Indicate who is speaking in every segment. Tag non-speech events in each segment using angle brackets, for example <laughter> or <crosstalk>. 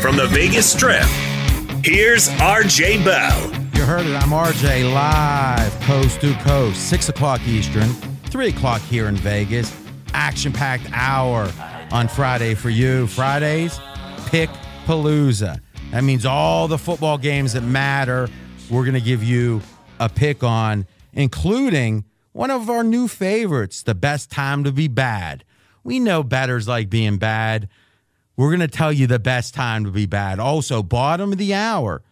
Speaker 1: From the Vegas Strip, here's RJ Bell.
Speaker 2: You heard it. I'm RJ live, coast to coast, 6 o'clock Eastern, 3 o'clock here in Vegas. Action packed hour on Friday for you. Fridays, pick Palooza. That means all the football games that matter, we're going to give you a pick on, including one of our new favorites, the best time to be bad. We know bettors like being bad. We're going to tell you the best time to be bad. Also, bottom of the hour,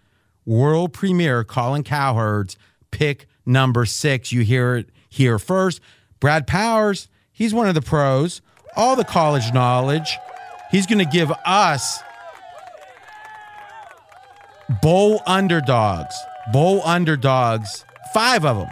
Speaker 2: world premiere Colin Cowherd's pick number six. You hear it here first. Brad Powers, he's one of the pros, all the college knowledge. He's going to give us bowl underdogs, bowl underdogs, five of them.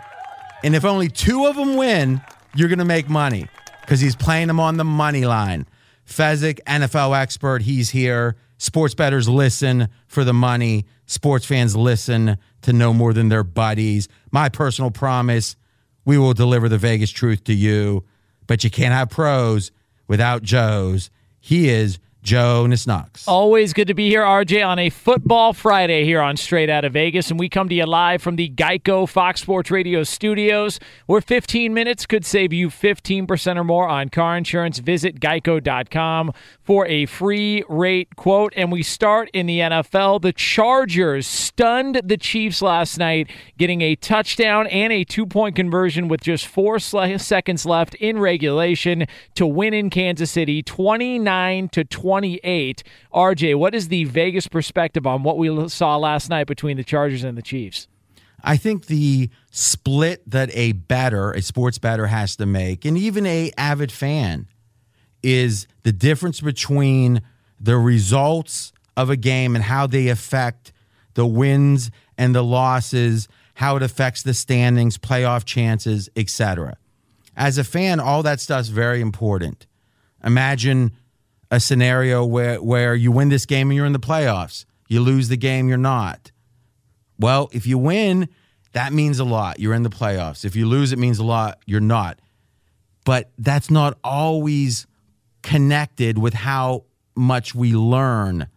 Speaker 2: And if only two of them win, you're going to make money because he's playing them on the money line. Fezzik, NFL expert, he's here. Sports bettors listen for the money. Sports fans listen to no more than their buddies. My personal promise we will deliver the Vegas truth to you, but you can't have pros without Joe's. He is Jonas Knox.
Speaker 3: Always good to be here, RJ, on a football Friday here on Straight Out of Vegas. And we come to you live from the Geico Fox Sports Radio studios, where 15 minutes could save you 15% or more on car insurance. Visit geico.com for a free rate quote. And we start in the NFL. The Chargers stunned the Chiefs last night, getting a touchdown and a two point conversion with just four seconds left in regulation to win in Kansas City, 29 to 20 28. RJ, what is the Vegas perspective on what we saw last night between the Chargers and the Chiefs?
Speaker 2: I think the split that a batter, a sports batter has to make, and even a avid fan, is the difference between the results of a game and how they affect the wins and the losses, how it affects the standings, playoff chances, etc. As a fan, all that stuff's very important. Imagine a scenario where where you win this game and you're in the playoffs. You lose the game, you're not. Well, if you win, that means a lot. You're in the playoffs. If you lose, it means a lot. You're not. But that's not always connected with how much we learn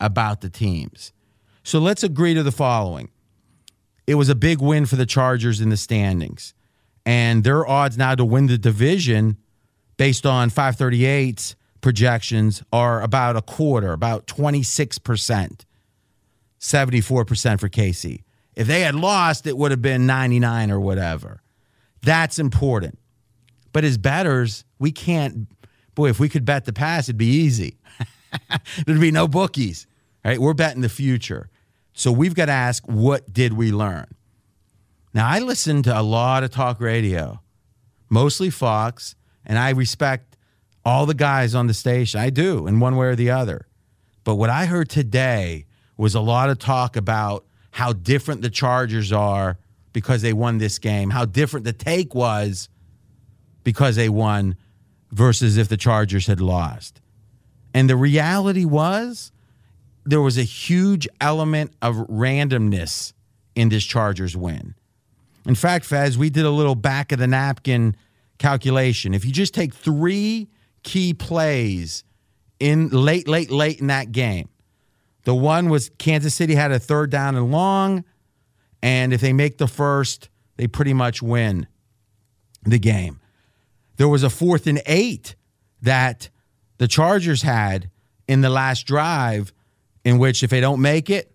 Speaker 2: about the teams. So let's agree to the following. It was a big win for the Chargers in the standings. And their odds now to win the division based on 538's projections are about a quarter, about 26%, 74% for KC. If they had lost, it would have been 99 or whatever. That's important. But as bettors, we can't, boy, if we could bet the past, it'd be easy. <laughs> There'd be no bookies, right? We're betting the future. So we've got to ask, what did we learn? Now, I listen to a lot of talk radio, mostly Fox, and I respect all the guys on the station. I do, in one way or the other. But what I heard today was a lot of talk about how different the Chargers are because they won this game, how different the take was because they won versus if the Chargers had lost. And the reality was there was a huge element of randomness in this Chargers win. In fact, Fez, we did a little back of the napkin calculation. If you just take three key plays in late, late, late in that game, the one was Kansas City had a third down and long, and if they make the first, they pretty much win the game. There was a fourth and eight that the Chargers had in the last drive, in which if they don't make it,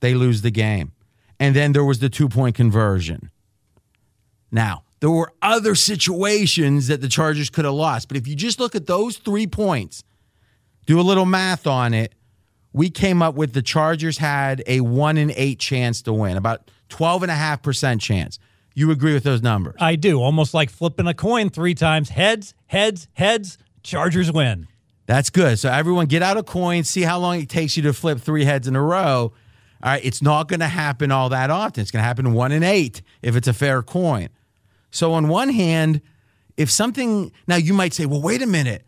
Speaker 2: they lose the game. And then there was the two point conversion. Now, there were other situations that the Chargers could have lost, but if you just look at those three points, do a little math on it, we came up with the Chargers had a one in eight chance to win, about 12.5% chance. You agree with those numbers?
Speaker 4: I do. Almost like flipping a coin three times heads, heads, heads, Chargers win.
Speaker 2: That's good. So everyone get out a coin, see how long it takes you to flip three heads in a row. All right, it's not going to happen all that often. It's going to happen one in eight if it's a fair coin. So, on one hand, if something, now you might say, well, wait a minute.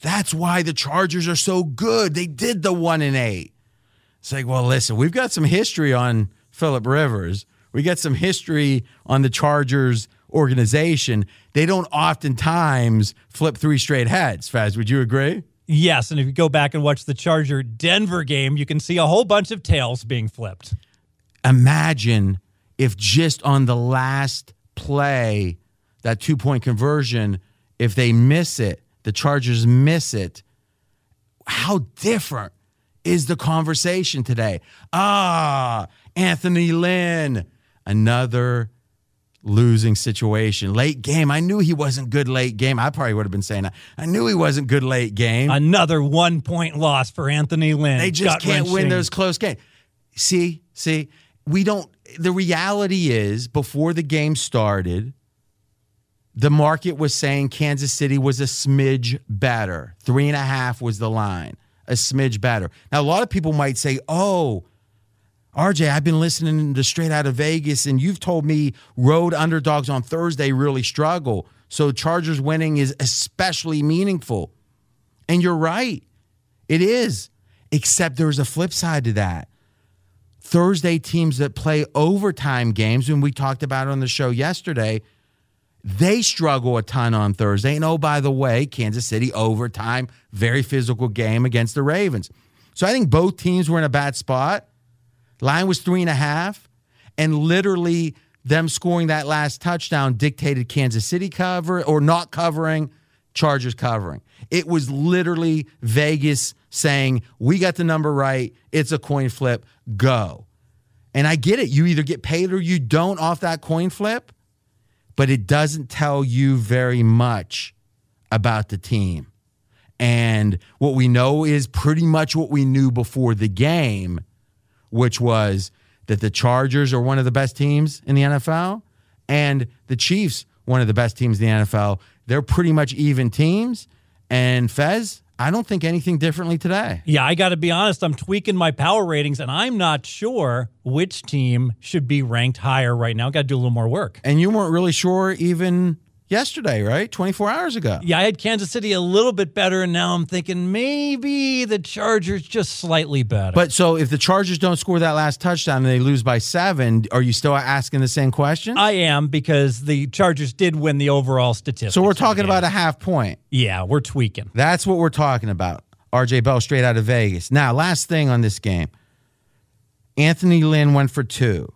Speaker 2: That's why the Chargers are so good. They did the one in eight. It's like, well, listen, we've got some history on Philip Rivers. We got some history on the Chargers organization. They don't oftentimes flip three straight heads. Faz, would you agree?
Speaker 4: Yes, and if you go back and watch the Charger Denver game, you can see a whole bunch of tails being flipped.
Speaker 2: Imagine if just on the last play, that two point conversion, if they miss it, the Chargers miss it, how different is the conversation today? Ah, Anthony Lynn, another losing situation. Late game. I knew he wasn't good late game. I probably would have been saying that. I knew he wasn't good late game.
Speaker 4: Another one point loss for Anthony Lynn.
Speaker 2: They just can't win those close games. See, see, we don't. The reality is, before the game started, the market was saying Kansas City was a smidge better. Three and a half was the line, a smidge better. Now, a lot of people might say, oh, RJ, I've been listening to Straight Out of Vegas, and you've told me road underdogs on Thursday really struggle. So Chargers winning is especially meaningful. And you're right. It is. Except there's a flip side to that. Thursday teams that play overtime games, and we talked about it on the show yesterday, they struggle a ton on Thursday. And oh, by the way, Kansas City overtime, very physical game against the Ravens. So I think both teams were in a bad spot. Line was three and a half, and literally them scoring that last touchdown dictated Kansas City cover or not covering, Chargers covering. It was literally Vegas saying, We got the number right. It's a coin flip. Go. And I get it. You either get paid or you don't off that coin flip, but it doesn't tell you very much about the team. And what we know is pretty much what we knew before the game, which was that the Chargers are one of the best teams in the NFL and the Chiefs, one of the best teams in the NFL. They're pretty much even teams. And Fez, I don't think anything differently today.
Speaker 4: Yeah, I got to be honest. I'm tweaking my power ratings, and I'm not sure which team should be ranked higher right now. Got to do a little more work.
Speaker 2: And you weren't really sure even yesterday, right? 24 hours ago.
Speaker 4: Yeah, I had Kansas City a little bit better, and now I'm thinking maybe the Chargers just slightly better.
Speaker 2: But so if the Chargers don't score that last touchdown and they lose by seven, are you still asking the same question?
Speaker 4: I am because the Chargers did win the overall statistics.
Speaker 2: so we're talking about a half point.
Speaker 4: yeah, we're tweaking.
Speaker 2: That's what we're talking about. RJ Bell straight out of Vegas. Now, last thing on this game. Anthony Lynn went for two.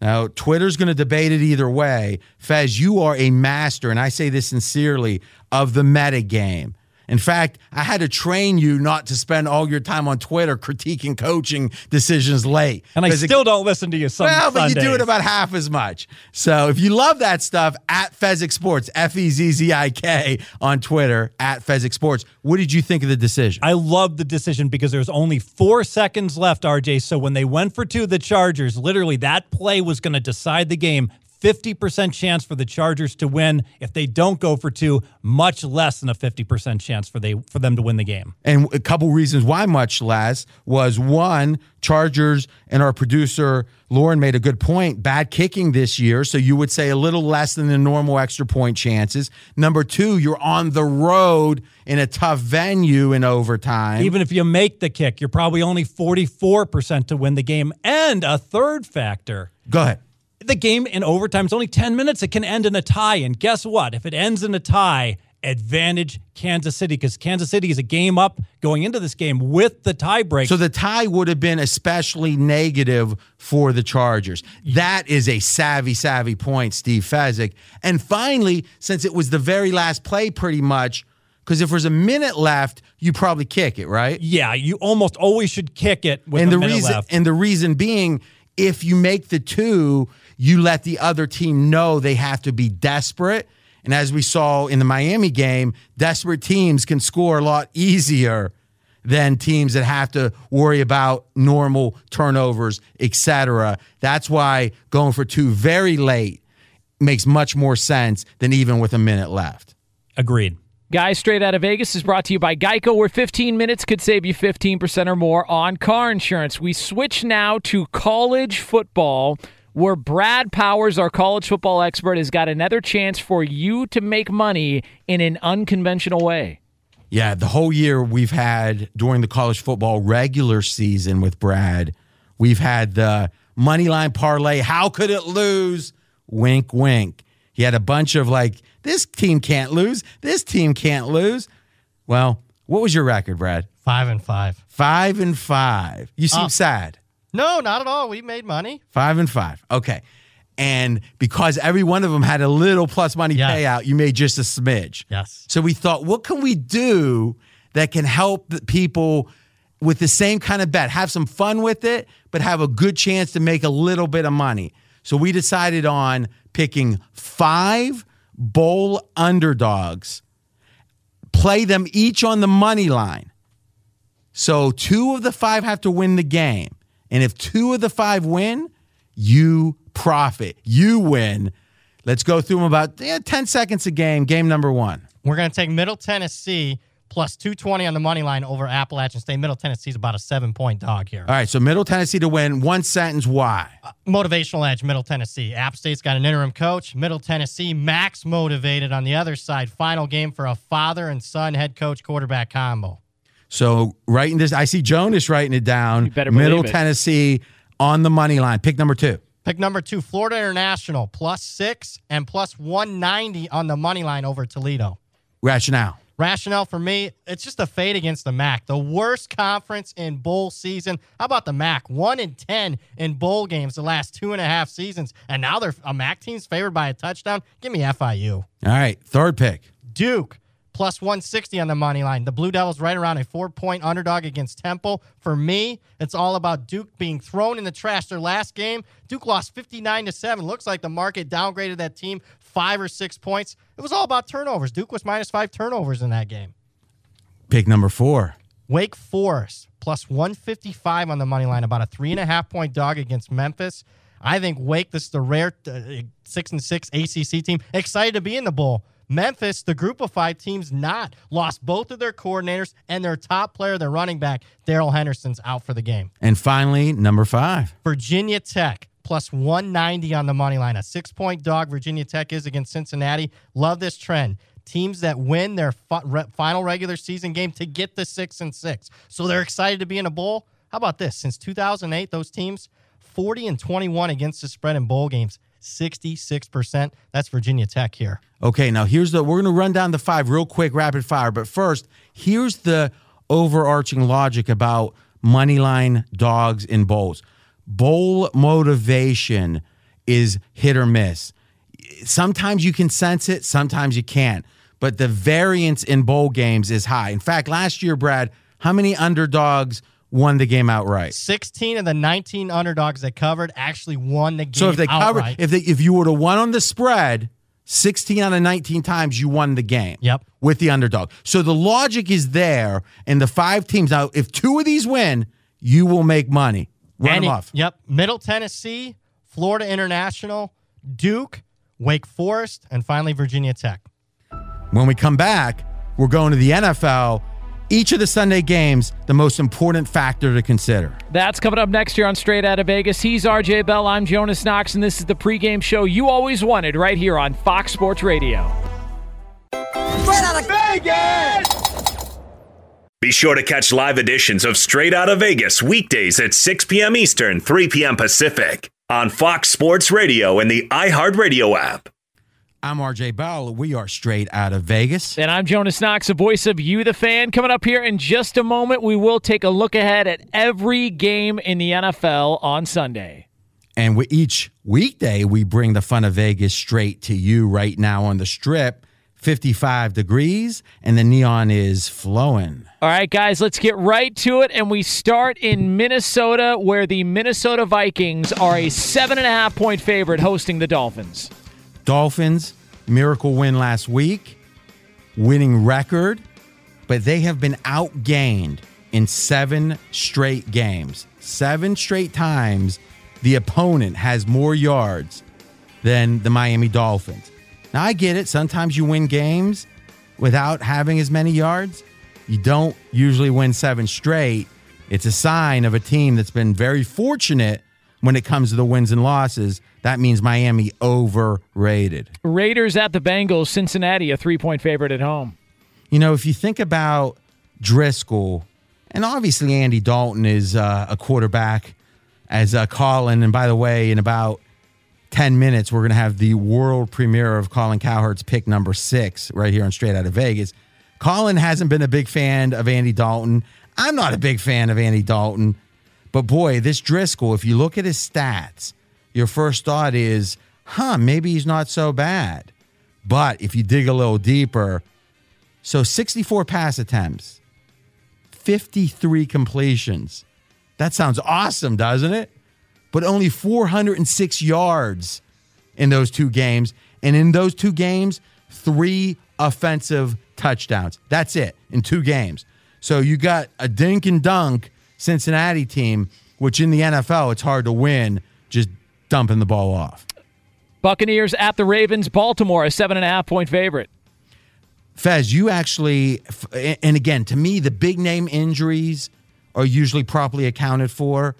Speaker 2: Now, Twitter's going to debate it either way. Fez, you are a master, and I say this sincerely, of the meta game. In fact, I had to train you not to spend all your time on Twitter critiquing coaching decisions late.
Speaker 4: And I
Speaker 2: 'Cause it-
Speaker 4: still don't listen to you some
Speaker 2: well, but you do it about half as much. So if you love that stuff, at Fezzik Sports, F E Z Z I K on Twitter, at Fezzik Sports. What did you think of the decision?
Speaker 4: I love the decision because there was only four seconds left, RJ. So when they went for two, the Chargers, literally that play was going to decide the game. 50% chance for the Chargers to win. If they don't go for two, much less than a 50% chance for they for them to win the game.
Speaker 2: and a couple reasons why much less was one, Chargers and our producer Lauren made a good point. Bad kicking this year, so you would say a little less than the normal extra point chances. Number two, you're on the road in a tough venue in overtime.
Speaker 4: Even if you make the kick, you're probably only 44% to win the game. And a third factor
Speaker 2: Go ahead.
Speaker 4: The game in overtime is only 10 minutes. It can end in a tie. And guess what? If it ends in a tie, advantage Kansas City because Kansas City is a game up going into this game with the tiebreak.
Speaker 2: So the tie would have been especially negative for the Chargers. That is a savvy, savvy point, Steve Fezzik. And finally, since it was the very last play, pretty much, because if there's a minute left, you probably kick it, right?
Speaker 4: yeah, you almost always should kick it with
Speaker 2: and
Speaker 4: a
Speaker 2: the
Speaker 4: minute
Speaker 2: reason
Speaker 4: left.
Speaker 2: and the reason being, if you make the two, you let the other team know they have to be desperate. And as we saw in the Miami game, desperate teams can score a lot easier than teams that have to worry about normal turnovers, etc. That's why going for two very late makes much more sense than even with a minute left.
Speaker 4: Agreed.
Speaker 3: Guys, straight out of Vegas is brought to you by Geico, where 15 minutes could save you 15% or more on car insurance. We switch now to college football, where Brad Powers, our college football expert, has got another chance for you to make money in an unconventional way.
Speaker 2: Yeah, the whole year we've had during the college football regular season with Brad, we've had the money line parlay. How could it lose? Wink, wink. He had a bunch of like, this team can't lose. This team can't lose. Well, what was your record, Brad?
Speaker 5: Five and five.
Speaker 2: Five and five. You seem
Speaker 5: Uh,
Speaker 2: sad.
Speaker 5: No, not at all. We made money.
Speaker 2: Five and five. Okay. And because every one of them had a little plus money
Speaker 5: Yes.
Speaker 2: payout, you made just a smidge.
Speaker 5: Yes.
Speaker 2: So we thought, what can we do that can help the people with the same kind of bet? Have some fun with it, but have a good chance to make a little bit of money. So we decided on picking five bowl underdogs, play them each on the money line. So two of the five have to win the game. And if two of the five win, you profit. You win. Let's go through them about yeah, 10 seconds a game. Game number one.
Speaker 5: We're going to take Middle Tennessee plus 220 on the money line over Appalachian State. Middle Tennessee is about a seven point dog here.
Speaker 2: All right, so Middle Tennessee to win. One sentence. Why?
Speaker 5: Uh, motivational edge, Middle Tennessee. App State's got an interim coach. Middle Tennessee, max motivated on the other side. Final game for a father and son head coach quarterback combo.
Speaker 2: So writing this, I see Jonas writing it down.
Speaker 3: You better
Speaker 2: Middle
Speaker 3: it.
Speaker 2: Tennessee on the money line. Pick number two.
Speaker 5: Pick number two, Florida International, plus six and plus 190 on the money line over Toledo.
Speaker 2: Rationale.
Speaker 5: Rationale for me, it's just a fade against the MAC. The worst conference in bowl season. How about the MAC? One in 10 in bowl games the last two and a half seasons. And now they're a MAC team's favored by a touchdown. Give me FIU.
Speaker 2: All right, third pick.
Speaker 5: Duke plus 160 on the money line. The Blue Devils right around a four point underdog against Temple. For me, it's all about Duke being thrown in the trash. Their last game, Duke lost 59 to 7. Looks like the market downgraded that team five or six points. It was all about turnovers. Duke was minus five turnovers in that game.
Speaker 2: Pick number four.
Speaker 5: Wake Forest plus 155 on the money line, about a three and a half point dog against Memphis. I think Wake, this is the rare uh, six and six ACC team, excited to be in the bowl. Memphis, the group of five teams, not lost both of their coordinators and their top player, their running back, Daryl Henderson's out for the game.
Speaker 2: And finally, number five.
Speaker 5: Virginia Tech plus 190 on the money line. A six point dog Virginia Tech is against Cincinnati. Love this trend. Teams that win their final regular season game to get the six and six. So they're excited to be in a bowl. How about this? Since 2008, those teams 40 and 21 against the spread in bowl games. 66%. That's Virginia Tech here.
Speaker 2: Okay, now here's the we're going to run down the five real quick, rapid fire. But first, here's the overarching logic about money line dogs in bowls. Bowl motivation is hit or miss. Sometimes you can sense it, sometimes you can't. But the variance in bowl games is high. In fact, last year, Brad, how many underdogs won the game outright?
Speaker 5: 16 of the 19 underdogs that covered actually won the game.
Speaker 2: So if they covered, if they, if you were to won on the spread, 16 out of 19 times you won the game.
Speaker 5: Yep.
Speaker 2: With the underdog. So the logic is there, and the five teams now, if two of these win, you will make money. Run
Speaker 5: And
Speaker 2: them off.
Speaker 5: Yep. Middle Tennessee, Florida International, Duke, Wake Forest, and finally Virginia Tech.
Speaker 2: When we come back, we're going to the NFL. Each of the Sunday games, the most important factor to consider.
Speaker 3: That's coming up next year on Straight Out of Vegas. He's RJ Bell. I'm Jonas Knox, and this is the pregame show you always wanted right here on Fox Sports Radio. Straight out of Vegas!
Speaker 1: Be sure to catch live editions of Straight Out of Vegas weekdays at 6 p.m. Eastern, 3 p.m. Pacific on Fox Sports Radio and the iHeartRadio app.
Speaker 2: I'm RJ Bell. We are straight out of Vegas.
Speaker 3: And I'm Jonas Knox, the voice of You, the fan. Coming up here in just a moment, we will take a look ahead at every game in the NFL on Sunday.
Speaker 2: And with each weekday, we bring the fun of Vegas straight to you right now on the strip. 55 degrees, and the neon is flowing.
Speaker 3: All right, guys, let's get right to it. And we start in Minnesota, where the Minnesota Vikings are a seven and a half point favorite hosting the Dolphins.
Speaker 2: Dolphins, miracle win last week, winning record, but they have been outgained in seven straight games. Seven straight times the opponent has more yards than the Miami Dolphins. Now, I get it. Sometimes you win games without having as many yards. You don't usually win seven straight. It's a sign of a team that's been very fortunate when it comes to the wins and losses. That means Miami overrated.
Speaker 3: Raiders at the Bengals, Cincinnati, a three point favorite at home.
Speaker 2: You know, if you think about Driskel, and obviously Andy Dalton is uh, a quarterback as uh, Colin. And by the way, in about 10 minutes, we're going to have the world premiere of Colin Cowherd's pick number six right here on Straight Out of Vegas. Colin hasn't been a big fan of Andy Dalton. I'm not a big fan of Andy Dalton. But boy, this Driskel, if you look at his stats, your first thought is, huh, maybe he's not so bad. But if you dig a little deeper, so 64 pass attempts, 53 completions. That sounds awesome, doesn't it? But only 406 yards in those two games. And in those two games, three offensive touchdowns. That's it in two games. So you got a dink and dunk Cincinnati team, which in the NFL, it's hard to win just dumping the ball off.
Speaker 3: Buccaneers at the Ravens, Baltimore, a seven and a half point favorite.
Speaker 2: Fez, you actually, and again, to me, the big name injuries are usually properly accounted for.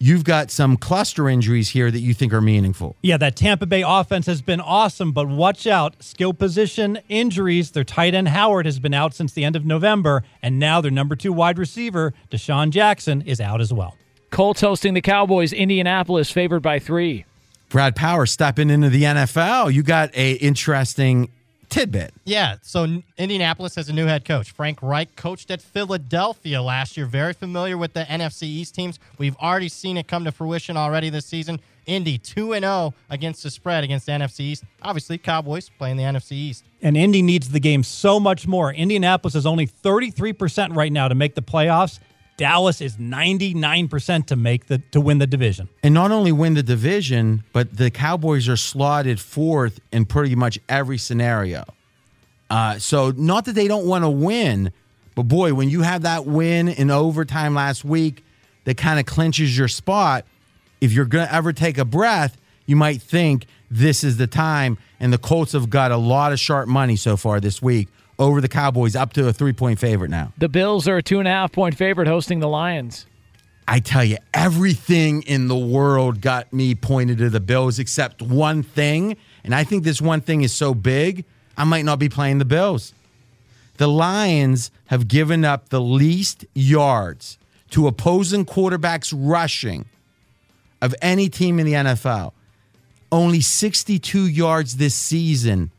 Speaker 2: You've got some cluster injuries here that you think are meaningful.
Speaker 4: Yeah, that Tampa Bay offense has been awesome, but watch out. Skill position injuries. Their tight end Howard has been out since the end of November, and now their number two wide receiver, DeSean Jackson, is out as well.
Speaker 3: Colts hosting the Cowboys, Indianapolis, favored by three.
Speaker 2: Brad Power stepping into the NFL. You got a interesting tidbit.
Speaker 5: Yeah, so Indianapolis has a new head coach. Frank Reich coached at Philadelphia last year. Very familiar with the NFC East teams. We've already seen it come to fruition already this season. Indy 2 and 0 against the spread against the NFC East. Obviously, Cowboys playing the NFC East.
Speaker 4: And Indy needs the game so much more. Indianapolis is only 33% right now to make the playoffs. Dallas is 99% to make the to win the division.
Speaker 2: And not only win the division, but the Cowboys are slotted fourth in pretty much every scenario. Uh, so not that they don't want to win, But boy, when you have that win in overtime last week that kind of clinches your spot, if you're going to ever take a breath, you might think this is the time. And the Colts have got a lot of sharp money so far this week over the Cowboys, up to a three point favorite now.
Speaker 3: The Bills are a two and a half point favorite hosting the Lions.
Speaker 2: I tell you, everything in the world got me pointed to the Bills except one thing. And I think this one thing is so big, I might not be playing the Bills. The Lions have given up the least yards to opposing quarterbacks rushing of any team in the NFL. Only 62 yards this season,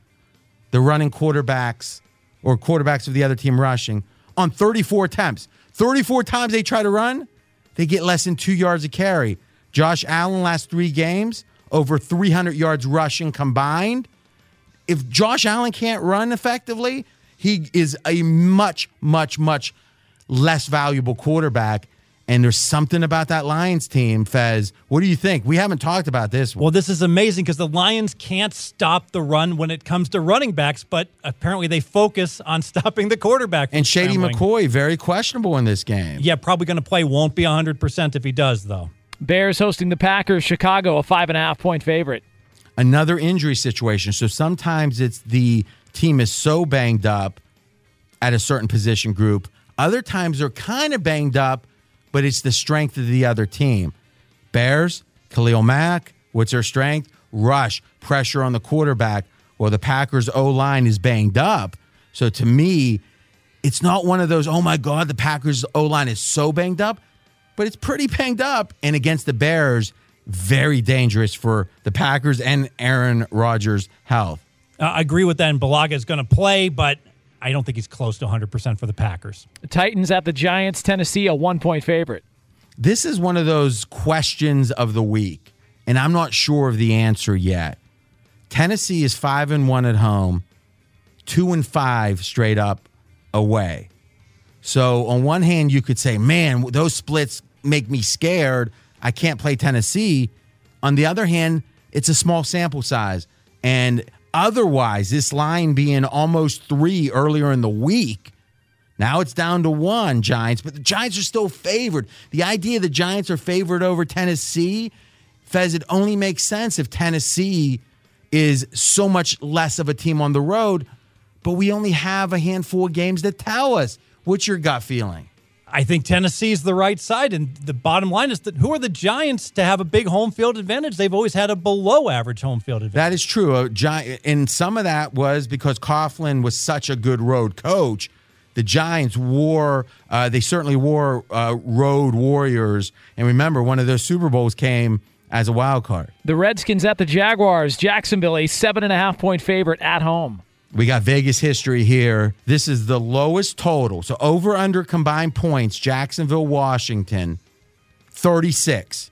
Speaker 2: the running quarterbacks or quarterbacks of the other team rushing on 34 attempts. 34 times they try to run, they get less than two yards a carry. Josh Allen, last three games, over 300 yards rushing combined. If Josh Allen can't run effectively, he is a much, much, much less valuable quarterback. And there's something about that Lions team, Fez. What do you think? We haven't talked about this one.
Speaker 4: Well, this is amazing because the Lions can't stop the run when it comes to running backs, but apparently they focus on <laughs> stopping the quarterback.
Speaker 2: And Shady
Speaker 4: scrambling.
Speaker 2: McCoy, very questionable in this game.
Speaker 4: Yeah, probably going to play. Won't be 100% if he does, though.
Speaker 3: Bears hosting the Packers. Chicago, a five and a half point favorite.
Speaker 2: Another injury situation. So sometimes it's the team is so banged up at a certain position group. Other times they're kind of banged up, but it's the strength of the other team. Bears, Khalil Mack, what's their strength? Rush, pressure on the quarterback. Well, the Packers O line is banged up. So to me, it's not one of those, oh my God, the Packers O line is so banged up, but it's pretty banged up. And against the Bears, very dangerous for the Packers and Aaron Rodgers' health.
Speaker 4: I agree with that. And Bulaga is going to play, but I don't think he's close to 100% for the Packers.
Speaker 3: The Titans at the Giants. Tennessee, a one point favorite.
Speaker 2: This is one of those questions of the week, and I'm not sure of the answer yet. Tennessee is five and one at home, two and five straight up away. So on one hand, you could say, "Man, those splits make me scared. I can't play Tennessee." On the other hand, it's a small sample size, and otherwise, this line being almost three earlier in the week. Now it's down to one Giants, but the Giants are still favored. The idea the Giants are favored over Tennessee, Fez, it only makes sense if Tennessee is so much less of a team on the road, but we only have a handful of games that tell us. What's your gut feeling?
Speaker 4: I think Tennessee's the right side. And the bottom line is that who are the Giants to have a big home field advantage? They've always had a below average home field advantage.
Speaker 2: That is true. A Gi- and some of that was because Coughlin was such a good road coach. The Giants wore, uh, they certainly wore uh, road warriors. And remember, one of those Super Bowls came as a wild card.
Speaker 3: The Redskins at the Jaguars. Jacksonville, a seven and a half point favorite at home.
Speaker 2: We got Vegas history here. This is the lowest total. So over under combined points, Jacksonville, Washington, 36.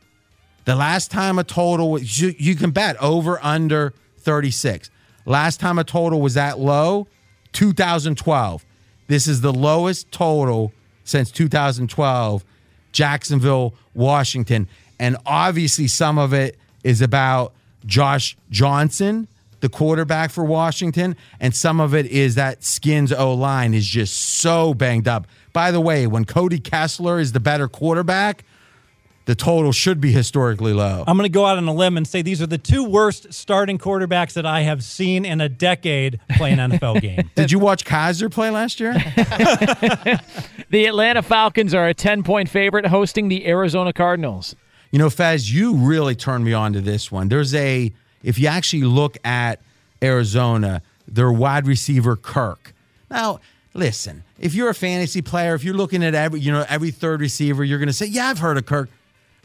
Speaker 2: The last time a total was, you, you can bet over under 36. Last time a total was that low, 2012. This is the lowest total since 2012, Jacksonville, Washington. And obviously, some of it is about Josh Johnson, the quarterback for Washington, and some of it is that Skins O line is just so banged up. By the way, when Cody Kessler is the better quarterback, the total should be historically low.
Speaker 4: I'm going to go out on a limb and say these are the two worst starting quarterbacks that I have seen in a decade play an NFL <laughs> game.
Speaker 2: Did you watch Kizer play last year? <laughs>
Speaker 3: The Atlanta Falcons are a 10 point favorite hosting the Arizona Cardinals.
Speaker 2: You know, Faz, you really turned me on to this one. There's a, if you actually look at Arizona, their wide receiver Kirk. Now, listen, if you're a fantasy player, if you're looking at every, you know, every third receiver, you're going to say, "Yeah, I've heard of Kirk,"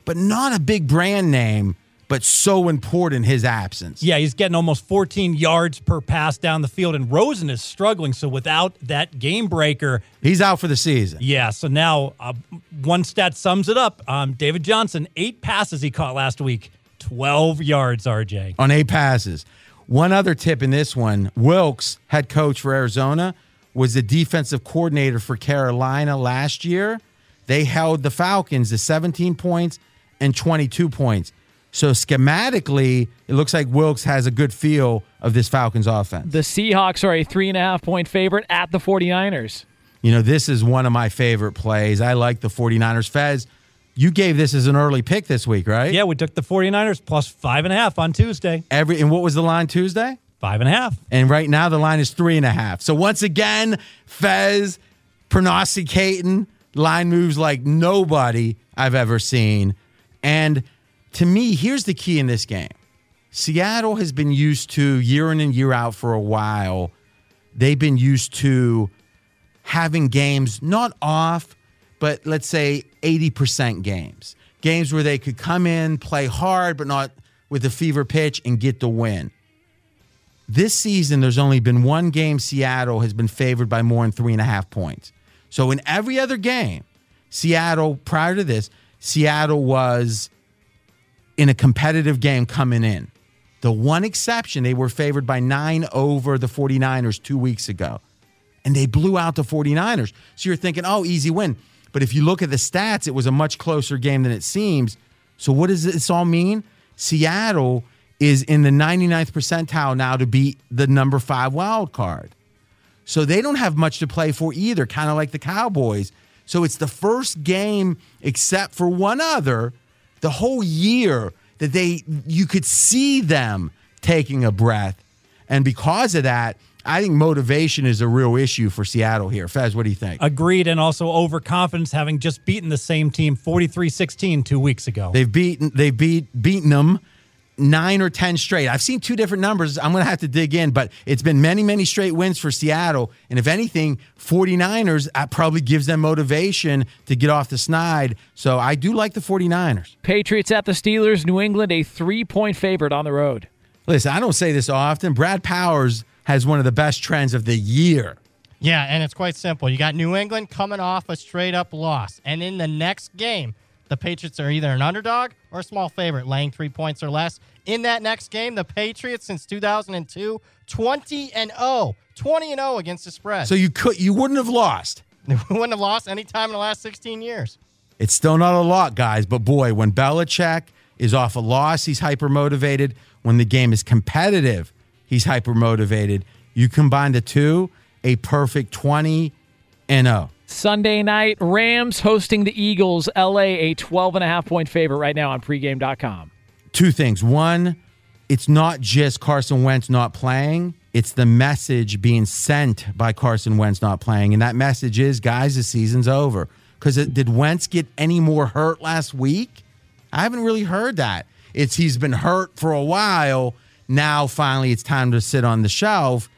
Speaker 2: but not a big brand name, but so important his absence.
Speaker 4: Yeah, he's getting almost 14 yards per pass down the field, and Rosen is struggling. So without that game breaker,
Speaker 2: he's out for the season.
Speaker 4: Yeah. So now uh, one stat sums it up. Um, David Johnson, eight passes he caught last week, 12 yards. RJ
Speaker 2: on eight passes. One other tip in this one: Wilks, head coach for Arizona, was the defensive coordinator for Carolina last year. They held the Falcons to 17 points and 22 points. So schematically, it looks like Wilks has a good feel of this Falcons offense.
Speaker 3: The Seahawks are a three and a half point favorite at the 49ers.
Speaker 2: You know, this is one of my favorite plays. I like the 49ers. Fez, you gave this as an early pick this week, right?
Speaker 4: Yeah, we took the 49ers plus five and a half on Tuesday.
Speaker 2: Every and what was the line Tuesday?
Speaker 4: Five and a half.
Speaker 2: And right now the line is three and a half. So once again, Fez pronosticating line moves like nobody I've ever seen. And to me, here's the key in this game. Seattle has been used to year in and year out for a while. They've been used to having games not off, but let's say 80% games. Games where they could come in, play hard, but not with a fever pitch and get the win. This season, there's only been one game Seattle has been favored by more than three and a half points. So in every other game, Seattle, prior to this, Seattle was in a competitive game coming in. The one exception, they were favored by nine over the 49ers two weeks ago, and they blew out the 49ers. So you're thinking, oh, easy win. But if you look at the stats, it was a much closer game than it seems. So what does this all mean? Seattle is in the 99th percentile now to beat the number five wild card. So they don't have much to play for either, kind of like the Cowboys. So it's the first game, except for one other, the whole year that they you could see them taking a breath. And because of that, I think motivation is a real issue for Seattle here. Fez, what do you think?
Speaker 4: Agreed, and also overconfidence having just beaten the same team 43-16 two weeks ago.
Speaker 2: They've beaten they've beat beaten them nine or 10 straight. I've seen two different numbers. I'm going to have to dig in, but it's been many, many straight wins for Seattle. And if anything, 49ers, that probably gives them motivation to get off the snide. So I do like the 49ers.
Speaker 3: Patriots at the Steelers, New England, a three point favorite on the road.
Speaker 2: Listen, I don't say this often. Brad Powers has one of the best trends of the year.
Speaker 5: Yeah, and it's quite simple. You got New England coming off a straight up loss. And in the next game, the Patriots are either an underdog or a small favorite, laying three points or less. In that next game, the Patriots since 2002, 20 and 0, 20 and 0 against the spread.
Speaker 2: So you could you wouldn't have lost. <laughs>
Speaker 5: They wouldn't have lost any time in the last 16 years.
Speaker 2: It's still not a lot, guys, but boy, when Belichick is off a loss, he's hyper motivated. When the game is competitive, he's hyper motivated. You combine the two, a perfect 20 and oh. 0.
Speaker 3: Sunday night, Rams hosting the Eagles. LA, a 12 and a half point favorite right now on pregame.com.
Speaker 2: Two things. One, it's not just Carson Wentz not playing, it's the message being sent by Carson Wentz not playing. And that message is, guys, the season's over. Because did Wentz get any more hurt last week? I haven't really heard that. It's he's been hurt for a while. Now, finally, it's time to sit on the shelf.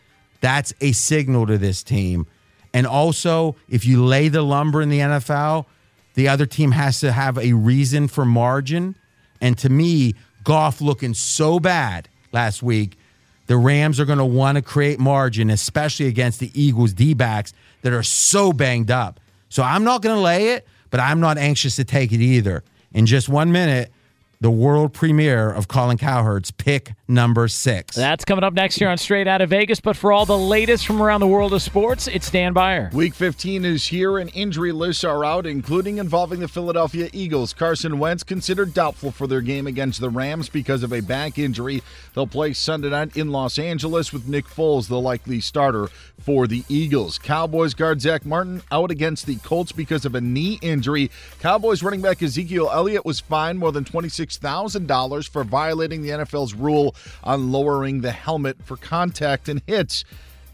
Speaker 2: That's a signal to this team. And also, if you lay the lumber in the NFL, the other team has to have a reason for margin. And to me, Goff looking so bad last week, the Rams are going to want to create margin, especially against the Eagles D backs that are so banged up. So I'm not going to lay it, but I'm not anxious to take it either. In just one minute, the world premiere of Colin Cowherd's pick number six.
Speaker 3: That's coming up next year on Straight Out of Vegas. But for all the latest from around the world of sports, it's Dan Byer.
Speaker 6: Week 15 is here, and injury lists are out, including involving the Philadelphia Eagles. Carson Wentz considered doubtful for their game against the Rams because of a back injury. They'll play Sunday night in Los Angeles with Nick Foles, the likely starter for the Eagles. Cowboys guard Zack Martin out against the Colts because of a knee injury. Cowboys running back Ezekiel Elliott was fined more than $26,000 for violating the NFL's rule on lowering the helmet for contact and hits.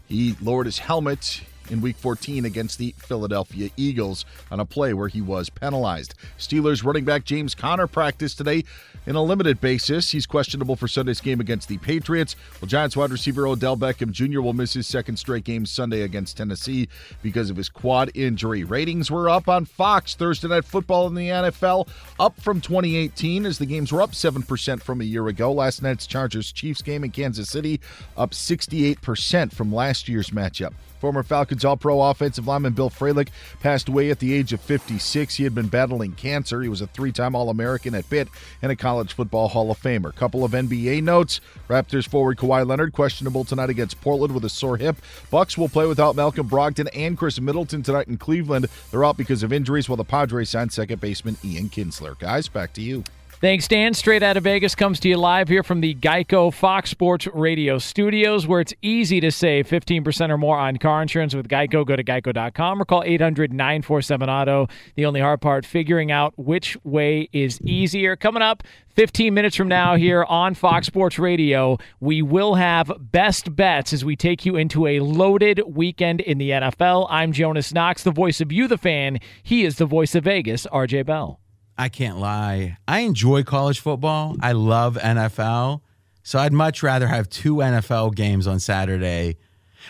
Speaker 6: He lowered his helmet in week 14 against the Philadelphia Eagles on a play where he was penalized. Steelers running back James Conner practiced today in a limited basis. He's questionable for Sunday's game against the Patriots. Well, Giants wide receiver Odell Beckham Jr. will miss his second straight game Sunday against Tennessee because of his quad injury. Ratings were up on Fox Thursday Night Football in the NFL, up from 2018 as the games were up 7% from a year ago. Last night's Chargers Chiefs game in Kansas City up 68% from last year's matchup. Former Falcons All Pro offensive lineman Bill Fralic passed away at the age of 56. He had been battling cancer. He was a three time All American at Pitt and a college football Hall of Famer. Couple of NBA notes Raptors forward Kawhi Leonard questionable tonight against Portland with a sore hip. Bucks will play without Malcolm Brogdon and Khris Middleton tonight in Cleveland. They're out because of injuries while the Padres signed second baseman Ian Kinsler. Guys, back to you.
Speaker 3: Thanks, Dan. Straight out of Vegas comes to you live here from the Geico Fox Sports Radio studios, where it's easy to save 15% or more on car insurance with Geico. Go to geico.com or call 800 947 Auto. The only hard part, figuring out which way is easier. Coming up 15 minutes from now here on Fox Sports Radio, we will have best bets as we take you into a loaded weekend in the NFL. I'm Jonas Knox, the voice of you, the fan. He is the voice of Vegas, RJ Bell.
Speaker 2: I can't lie. I enjoy college football. I love NFL. So I'd much rather have two NFL games on Saturday.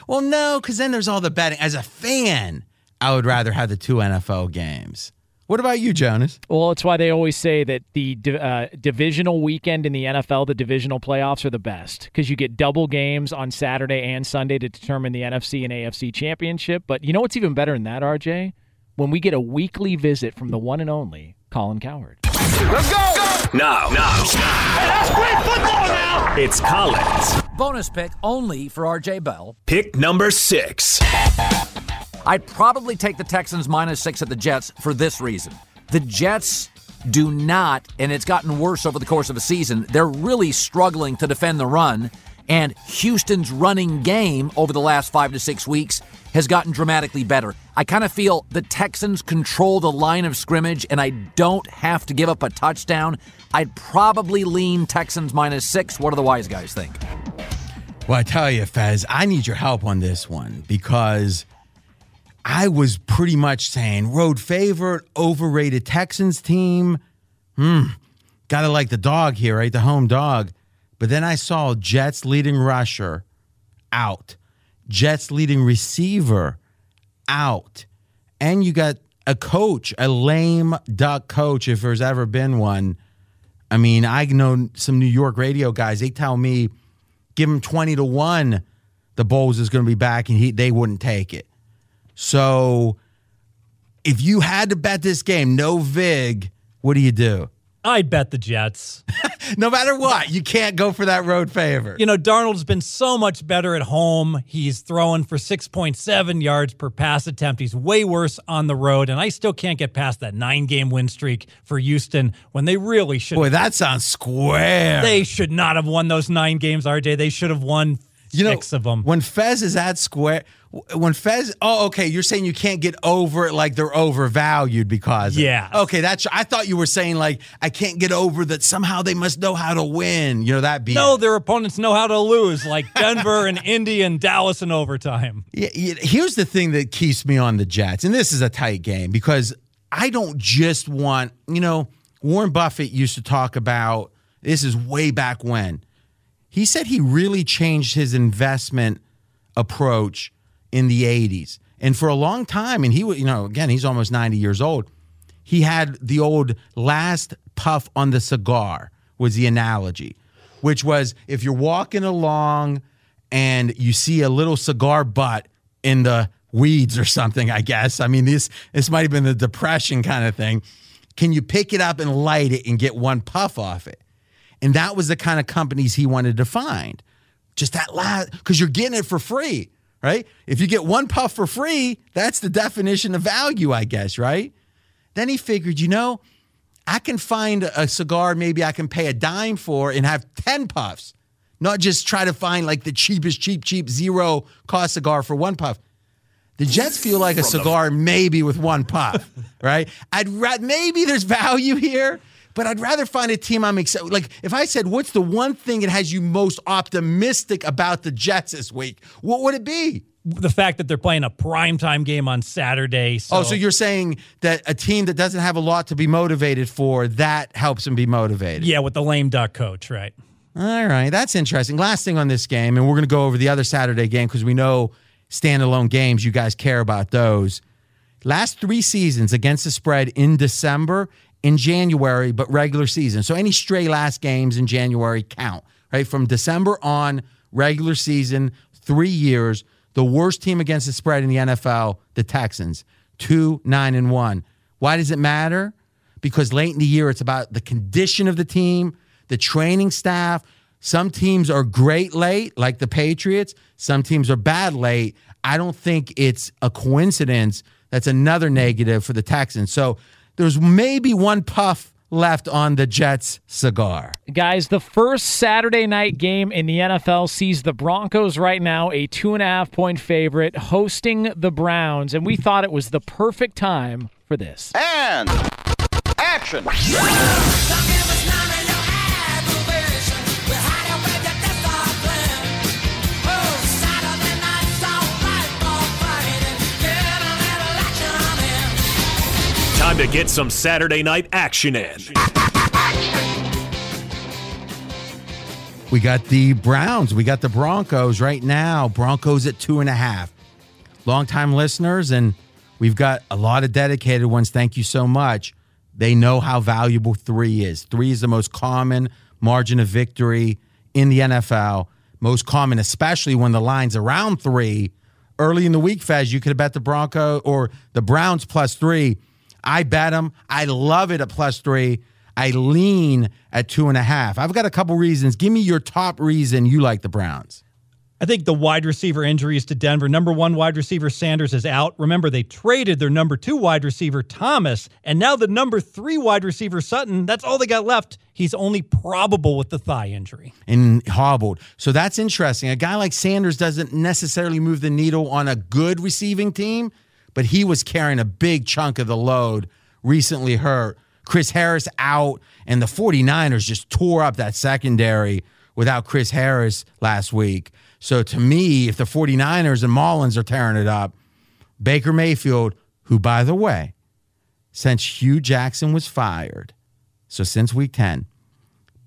Speaker 2: Well, no, because then there's all the betting. As a fan, I would rather have the two NFL games. What about you, Jonas?
Speaker 3: Well, it's why they always say that the uh, divisional weekend in the NFL, the divisional playoffs, are the best because you get double games on Saturday and Sunday to determine the NFC and AFC championship. But you know what's even better than that, RJ? When we get a weekly visit from the one and only Colin Cowherd.
Speaker 1: Let's go! Now, now. Hey, that's great football now! It's Colin's
Speaker 7: Bonus pick only for RJ Bell.
Speaker 1: pick number six.
Speaker 7: I'd probably take the Texans minus six at the Jets for this reason. The Jets do not, and it's gotten worse over the course of a season, they're really struggling to defend the run. And Houston's running game over the last five to six weeks has gotten dramatically better. I kind of feel the Texans control the line of scrimmage and I don't have to give up a touchdown. I'd probably lean Texans minus six. What do the wise guys think?
Speaker 2: Well, I tell you, Fez, I need your help on this one because I was pretty much saying road favorite, overrated Texans team. Hmm. Gotta like the dog here, right? The home dog. But then I saw Jets leading rusher out, Jets leading receiver out. And you got a coach, a lame duck coach, if there's ever been one. I mean, I know some New York radio guys, they tell me give him 20 to 1 the Bowles is going to be back and he they wouldn't take it. So if you had to bet this game, no vig, what do you do?
Speaker 4: I'd bet the Jets. <laughs>
Speaker 2: no matter what, you can't go for that road favor.
Speaker 4: You know, Darnold's been so much better at home. He's throwing for 6.7 yards per pass attempt. He's way worse on the road. And I still can't get past that nine game win streak for Houston when they really should.
Speaker 2: Boy, that sounds square.
Speaker 4: They should not have won those nine games, RJ. They should have won
Speaker 2: you know,
Speaker 4: six of them.
Speaker 2: When Fez is at square, when Fez, oh, okay, you're saying you can't get over it like they're overvalued because, of-
Speaker 4: Yeah.
Speaker 2: okay, that's. I thought you were saying like I can't get over that somehow they must know how to win. You know that be
Speaker 4: No, their opponents know how to lose, like Denver and <laughs> Indy and Dallas in overtime.
Speaker 2: Yeah, yeah, here's the thing that keeps me on the Jets, and this is a tight game because I don't just want, you know, Warren Buffett used to talk about this is way back when. He said he really changed his investment approach in the 80s. And for a long time, and he was, you know, again, he's almost 90 years old. He had the old last puff on the cigar, was the analogy, which was if you're walking along and you see a little cigar butt in the weeds or something, I guess. I mean, this this might have been the depression kind of thing. Can you pick it up and light it and get one puff off it? And that was the kind of companies he wanted to find. Just that last, because you're getting it for free, right? If you get one puff for free, that's the definition of value, I guess, right? Then he figured, you know, I can find a cigar maybe I can pay a dime for and have 10 puffs, not just try to find like the cheapest, cheap, cheap zero cost cigar for one puff. The Jets feel like a cigar maybe with one puff, <laughs> right? I'd ra- maybe there's value here, but I'd rather find a team I'm excited. Like if I said, "What's the one thing that has you most optimistic about the Jets this week?" What would it be?
Speaker 4: The fact that they're playing a primetime game on Saturday. So
Speaker 2: oh, so you're saying that a team that doesn't have a lot to be motivated for that helps them be motivated?
Speaker 4: yeah, with the lame duck coach, right?
Speaker 2: All right, that's interesting. Last thing on this game, and we're going to go over the other Saturday game because we know standalone games, you guys care about those. Last three seasons against the spread in December, in January, but regular season. So any stray last games in January count, right? From December on, regular season, three years. The worst team against the spread in the NFL, the Texans, two, nine, and one. Why does it matter? Because late in the year, it's about the condition of the team, the training staff. Some teams are great late, like the Patriots. Some teams are bad late. I don't think it's a coincidence. That's another negative for the Texans. So there's maybe one puff left on the Jets cigar.
Speaker 3: Guys, the first Saturday night game in the NFL sees the Broncos right now a two and a half point favorite hosting the Browns, and we thought it was the perfect time for this.
Speaker 8: And action.
Speaker 1: Time to get some Saturday night action in.
Speaker 2: We got the Browns. We got the Broncos right now. Broncos at two and a half. Longtime listeners, and we've got a lot of dedicated ones. Thank you so much. They know how valuable three is. Three is the most common margin of victory in the NFL. Most common, especially when the line's around three. Early in the week, Fez, you could have bet the Bronco or the Browns plus three. I bet them. I love it at plus three. I lean at two and a half. I've got a couple reasons. Give me your top reason you like the Browns.
Speaker 4: I think the wide receiver injuries to Denver. Number one wide receiver Sanders is out. Remember, they traded their number two wide receiver Thomas, and now the number three wide receiver Sutton. That's all they got left. He's only probable with the thigh injury.
Speaker 2: and hobbled. So that's interesting. A guy like Sanders doesn't necessarily move the needle on a good receiving team, but he was carrying a big chunk of the load recently hurt. Chris Harris out, and the 49ers just tore up that secondary without Chris Harris last week. So to me, if the 49ers and Mullens are tearing it up, Baker Mayfield, who, by the way, since Hue Jackson was fired, so since week 10,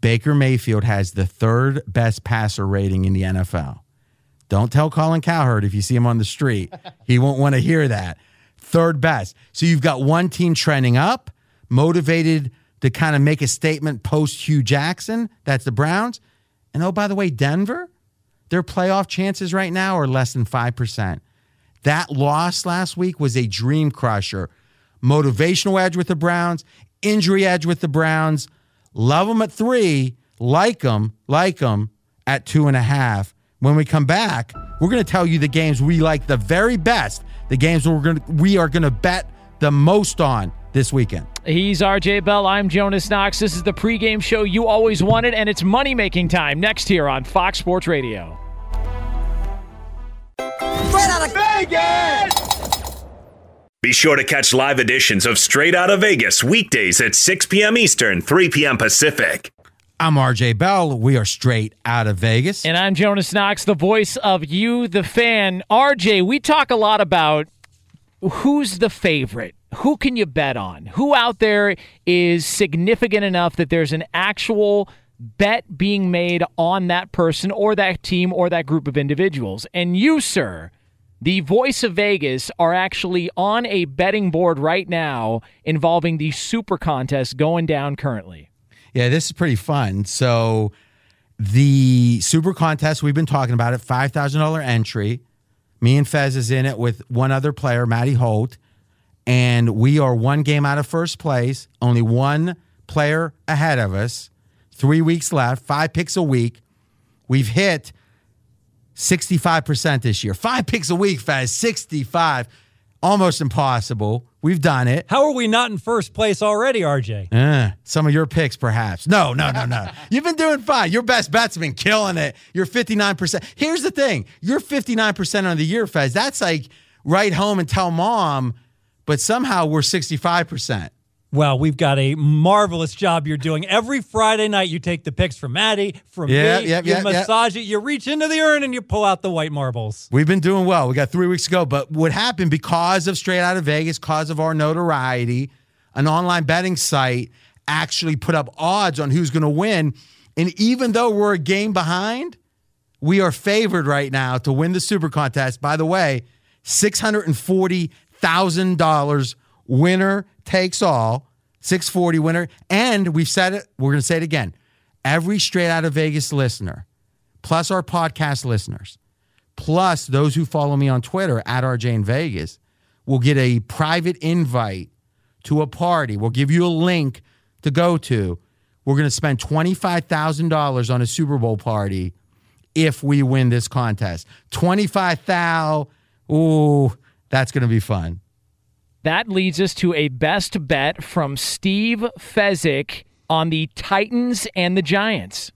Speaker 2: Baker Mayfield has the third best passer rating in the NFL. Don't tell Colin Cowherd if you see him on the street. he won't want to hear that. Third best. So you've got one team trending up, motivated to kind of make a statement post Hue Jackson. That's the Browns. And oh, by the way, Denver, their playoff chances right now are less than 5%. That loss last week was a dream crusher. Motivational edge with the Browns, injury edge with the Browns. Love them at three, like them, like them at two and a half. When we come back, we're going to tell you the games we like the very best, the games we're going to, we are going to bet the most on this weekend.
Speaker 3: He's RJ Bell. I'm Jonas Knox. This is the pregame show you always wanted, and it's money making time next here on Fox Sports Radio.
Speaker 8: Straight out of Vegas!
Speaker 1: Be sure to catch live editions of Straight Out of Vegas weekdays at 6 p.m. Eastern, 3 p.m. Pacific.
Speaker 2: I'm RJ Bell. We are straight out of Vegas.
Speaker 3: And I'm Jonas Knox, the voice of you, the fan. RJ, we talk a lot about who's the favorite. Who can you bet on? Who out there is significant enough that there's an actual bet being made on that person or that team or that group of individuals? And you, sir, the voice of Vegas, are actually on a betting board right now involving the super contest going down currently.
Speaker 2: Yeah, this is pretty fun. So the super contest we've been talking about it, five thousand dollar entry. Me and Fez is in it with one other player, Matty Holt, and we are one game out of first place. Only one player ahead of us. Three weeks left. Five picks a week. We've hit sixty five percent this year. Five picks a week, Fez. Sixty five. Almost impossible. We've done it.
Speaker 4: How are we not in first place already, RJ?
Speaker 2: Uh, some of your picks, perhaps. No, no, no, no. <laughs> You've been doing fine. Your best bets have been killing it. You're 59%. Here's the thing you're 59% on the year, Fez. That's like write home and tell mom, but somehow we're 65%.
Speaker 4: Well, we've got a marvelous job you're doing. Every Friday night, you take the picks from Maddie, from
Speaker 2: Yeah,
Speaker 4: me,
Speaker 2: yeah,
Speaker 4: you
Speaker 2: yeah,
Speaker 4: massage it, you reach into the urn, and you pull out the white marbles.
Speaker 2: We've been doing well. We got three weeks to go. But what happened because of Straight Out of Vegas, because of our notoriety, an online betting site actually put up odds on who's going to win. And even though we're a game behind, we are favored right now to win the super contest. By the way, $640,000 winner takes all, 640 winner. And we've said it, we're going to say it again. Every straight out of Vegas listener, plus our podcast listeners, plus those who follow me on Twitter at RJ in Vegas, will get a private invite to a party. We'll give you a link to go to. We're going to spend $25,000 on a Super Bowl party if we win this contest. 25 thou. Ooh, that's going to be fun.
Speaker 3: That leads us to a best bet from Steve Fezzik on the Titans and the Giants.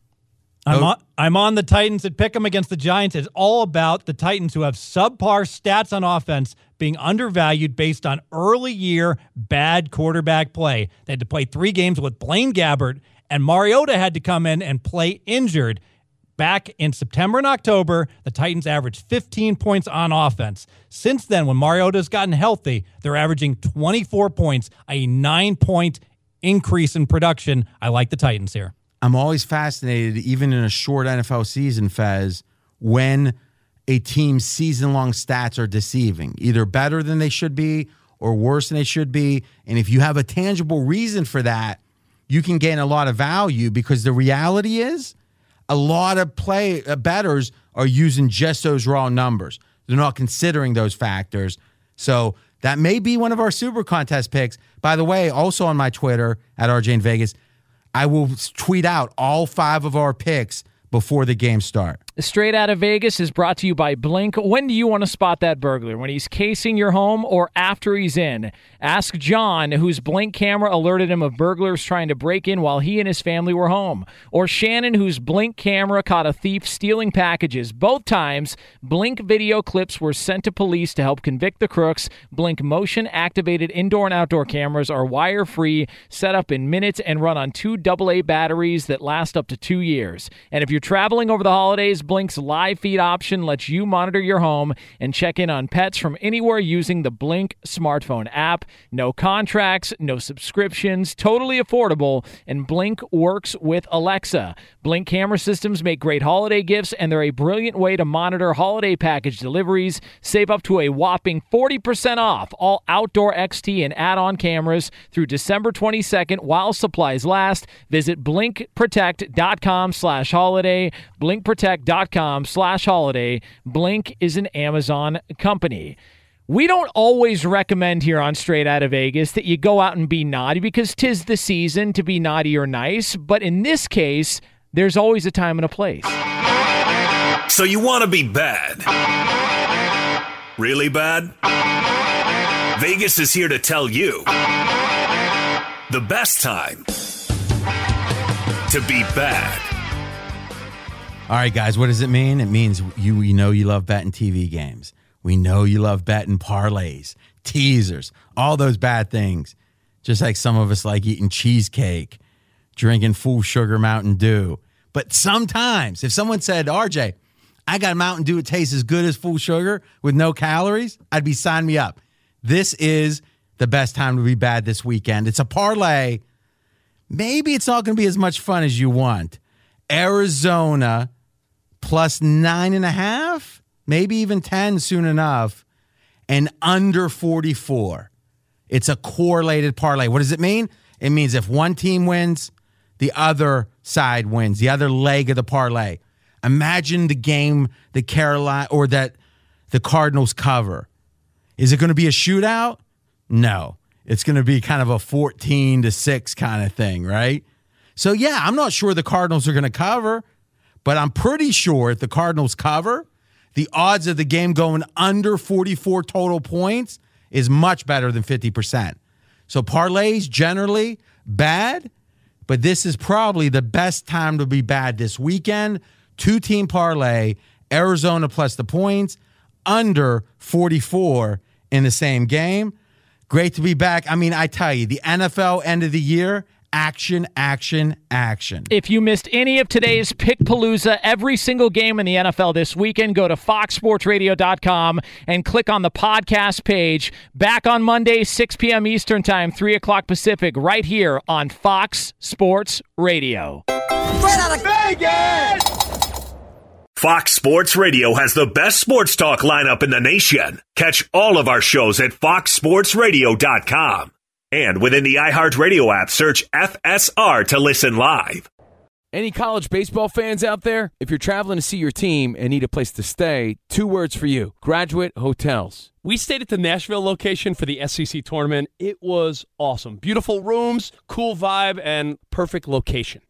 Speaker 4: I'm oh. on, I'm on the Titans at pick 'em against the Giants. It's all about the Titans who have subpar stats on offense being undervalued based on early year bad quarterback play. They had to play three games with Blaine Gabbert, and Mariota had to come in and play injured. Back in September and October, the Titans averaged 15 points on offense. Since then, when Mariota's gotten healthy, they're averaging 24 points, a nine point increase in production. I like the Titans here.
Speaker 2: I'm always fascinated, even in a short NFL season, Fez, when a team's season long stats are deceiving, either better than they should be or worse than they should be. And if you have a tangible reason for that, you can gain a lot of value because the reality is a lot of play uh, bettors are using just those raw numbers. They're not considering those factors. So that may be one of our super contest picks. By the way, also on my Twitter at RJ in Vegas, I will tweet out all five of our picks before the game start.
Speaker 3: Straight out of Vegas is brought to you by Blink. When do you want to spot that burglar? When he's casing your home or after he's in? Ask John, whose Blink camera alerted him of burglars trying to break in while he and his family were home. Or Shannon, whose Blink camera caught a thief stealing packages. Both times, Blink video clips were sent to police to help convict the crooks. Blink motion activated indoor and outdoor cameras are wire free, set up in minutes, and run on two AA batteries that last up to two years. And if you're traveling over the holidays, Blink's live feed option lets you monitor your home and check in on pets from anywhere using the Blink smartphone app. No contracts, no subscriptions, totally affordable, and Blink works with Alexa. Blink camera systems make great holiday gifts, and they're a brilliant way to monitor holiday package deliveries. Save up to a whopping 40% off all outdoor XT and add on cameras through December 22nd while supplies last. Visit blinkprotect.com slash holiday, blinkprotect.com slash holiday. Blink is an Amazon company. We don't always recommend here on Straight Out of Vegas that you go out and be naughty because tis the season to be naughty or nice. But in this case, there's always a time and a place.
Speaker 1: So you want to be bad? Really bad? Vegas is here to tell you the best time to be bad.
Speaker 2: All right, guys, what does it mean? It means you we know you love betting TV games. We know you love betting parlays, teasers, all those bad things. Just like some of us like eating cheesecake, drinking full sugar Mountain Dew. But sometimes, if someone said, RJ, I got Mountain Dew, it tastes as good as full sugar with no calories, I'd be sign me up. This is the best time to be bad this weekend. It's a parlay. Maybe it's not going to be as much fun as you want. Arizona plus nine and a half, maybe even 10 soon enough, and under 44. It's a correlated parlay. What does it mean? It means if one team wins, the other side wins, the other leg of the parlay. Imagine the game that Carolina or that the Cardinals cover. Is it going to be a shootout? No. It's going to be kind of a 14 to 6 kind of thing, right? So, yeah, I'm not sure the Cardinals are going to cover, but I'm pretty sure if the Cardinals cover, the odds of the game going under 44 total points is much better than 50%. So, parlays generally bad, but this is probably the best time to be bad this weekend. Two team parlay, Arizona plus the points, under 44 in the same game. Great to be back. I mean, I tell you, the NFL end of the year, action, action, action.
Speaker 3: If you missed any of today's Pick Palooza, every single game in the NFL this weekend, go to foxsportsradio.com and click on the podcast page. Back on Monday, 6 p.m. Eastern Time, 3 o'clock Pacific, right here on Fox Sports Radio.
Speaker 8: Straight out of Vegas!
Speaker 1: Fox Sports Radio has the best sports talk lineup in the nation. Catch all of our shows at foxsportsradio.com. And within the iHeartRadio app, search FSR to listen live.
Speaker 9: Any college baseball fans out there? If you're traveling to see your team and need a place to stay, two words for you Graduate Hotels.
Speaker 10: We stayed at the Nashville location for the SEC tournament. It was awesome. Beautiful rooms, cool vibe, and perfect location.